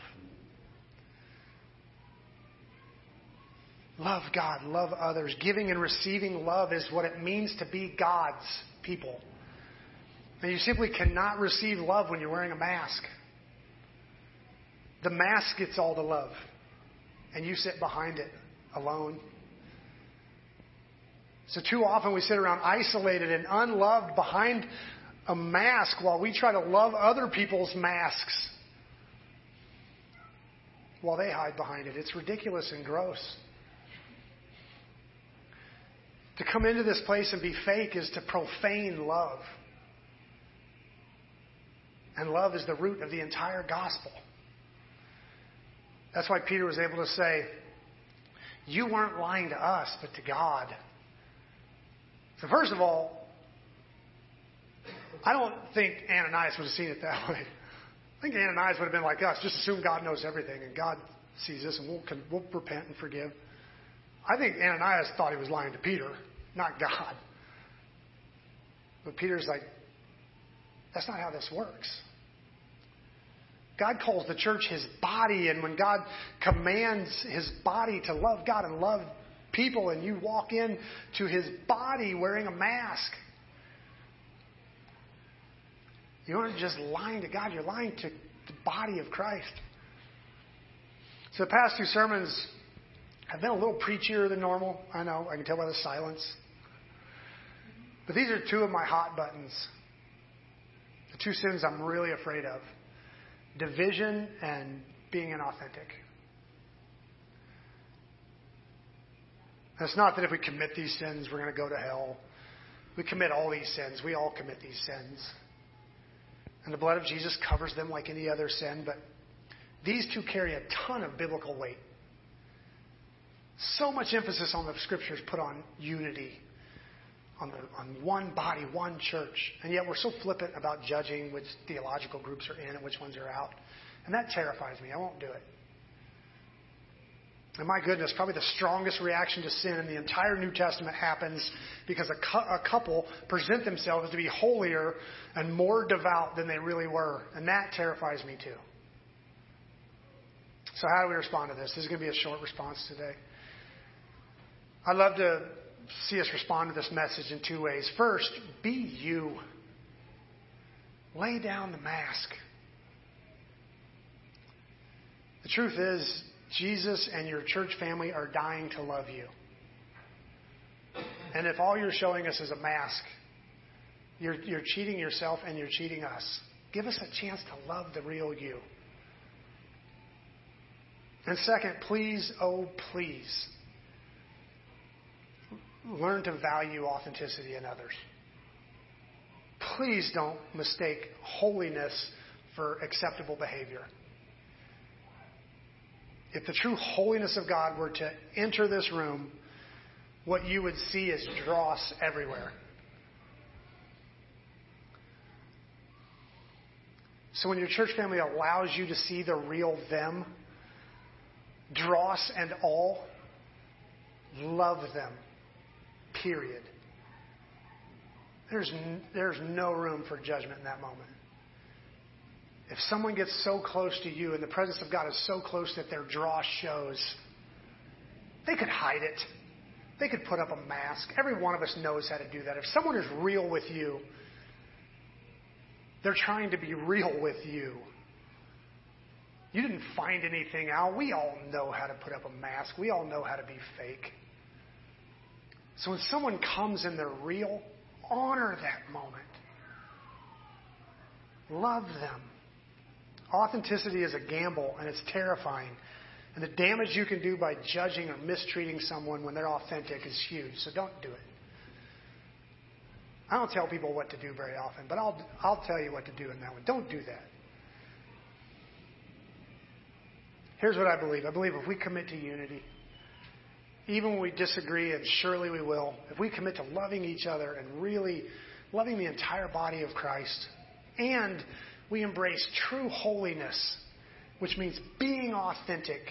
Love God, love others. Giving and receiving love is what it means to be God's people. And you simply cannot receive love when you're wearing a mask. The mask gets all the love, and you sit behind it alone. So, too often we sit around isolated and unloved behind a mask while we try to love other people's masks while they hide behind it. It's ridiculous and gross. To come into this place and be fake is to profane love. And love is the root of the entire gospel. That's why Peter was able to say, You weren't lying to us, but to God. So, first of all, I don't think Ananias would have seen it that way. I think Ananias would have been like us, just assume God knows everything and God sees this and we'll, we'll repent and forgive. I think Ananias thought he was lying to Peter, not God. But Peter's like, that's not how this works. God calls the church his body, and when God commands his body to love God and love people, and you walk in to his body wearing a mask, you aren't just lying to God, you're lying to the body of Christ. So the past two sermons have been a little preachier than normal. I know, I can tell by the silence. But these are two of my hot buttons. The two sins I'm really afraid of division and being inauthentic. it's not that if we commit these sins, we're going to go to hell. We commit all these sins. We all commit these sins. And the blood of Jesus covers them like any other sin, but these two carry a ton of biblical weight. So much emphasis on the scriptures put on unity, on, the, on one body, one church. And yet we're so flippant about judging which theological groups are in and which ones are out. And that terrifies me. I won't do it. And my goodness, probably the strongest reaction to sin in the entire New Testament happens because a, cu- a, couple present themselves to be holier and more devout than they really were. And that terrifies me too. So, how do we respond to this? This is going to be a short response today. I'd love to see us respond to this message in two ways. First, be you. Lay down the mask. The truth is, Jesus and your church family are dying to love you. And if all you're showing us is a mask, you're, you're cheating yourself and you're cheating us. Give us a chance to love the real you. And second, please, oh, please, learn to value authenticity in others. Please don't mistake holiness for acceptable behavior. If the true holiness of God were to enter this room, what you would see is dross everywhere. So when your church family allows you to see the real them, dross and all, love them. Period. There's, there's no room for judgment in that moment. If someone gets so close to you and the presence of God is so close that their dross shows, they could hide it. They could put up a mask. Every one of us knows how to do that. If someone is real with you, they're trying to be real with you. You didn't find anything out. We all know how to put up a mask. We all know how to be fake. So when someone comes and they're real, honor that moment. Love them. Authenticity is a gamble and it's terrifying. And the damage you can do by judging or mistreating someone when they're authentic is huge. So don't do it. I don't tell people what to do very often, but I'll, I'll tell you what to do in that one. Don't do that. Here's what I believe I believe if we commit to unity, even when we disagree, and surely we will, if we commit to loving each other and really loving the entire body of Christ, and we embrace true holiness, which means being authentic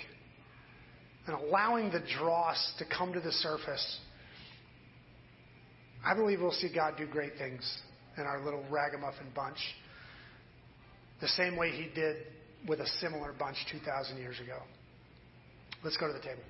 and allowing the dross to come to the surface, I believe we'll see God do great things in our little ragamuffin bunch, the same way He did with a similar bunch 2,000 years ago. Let's go to the table.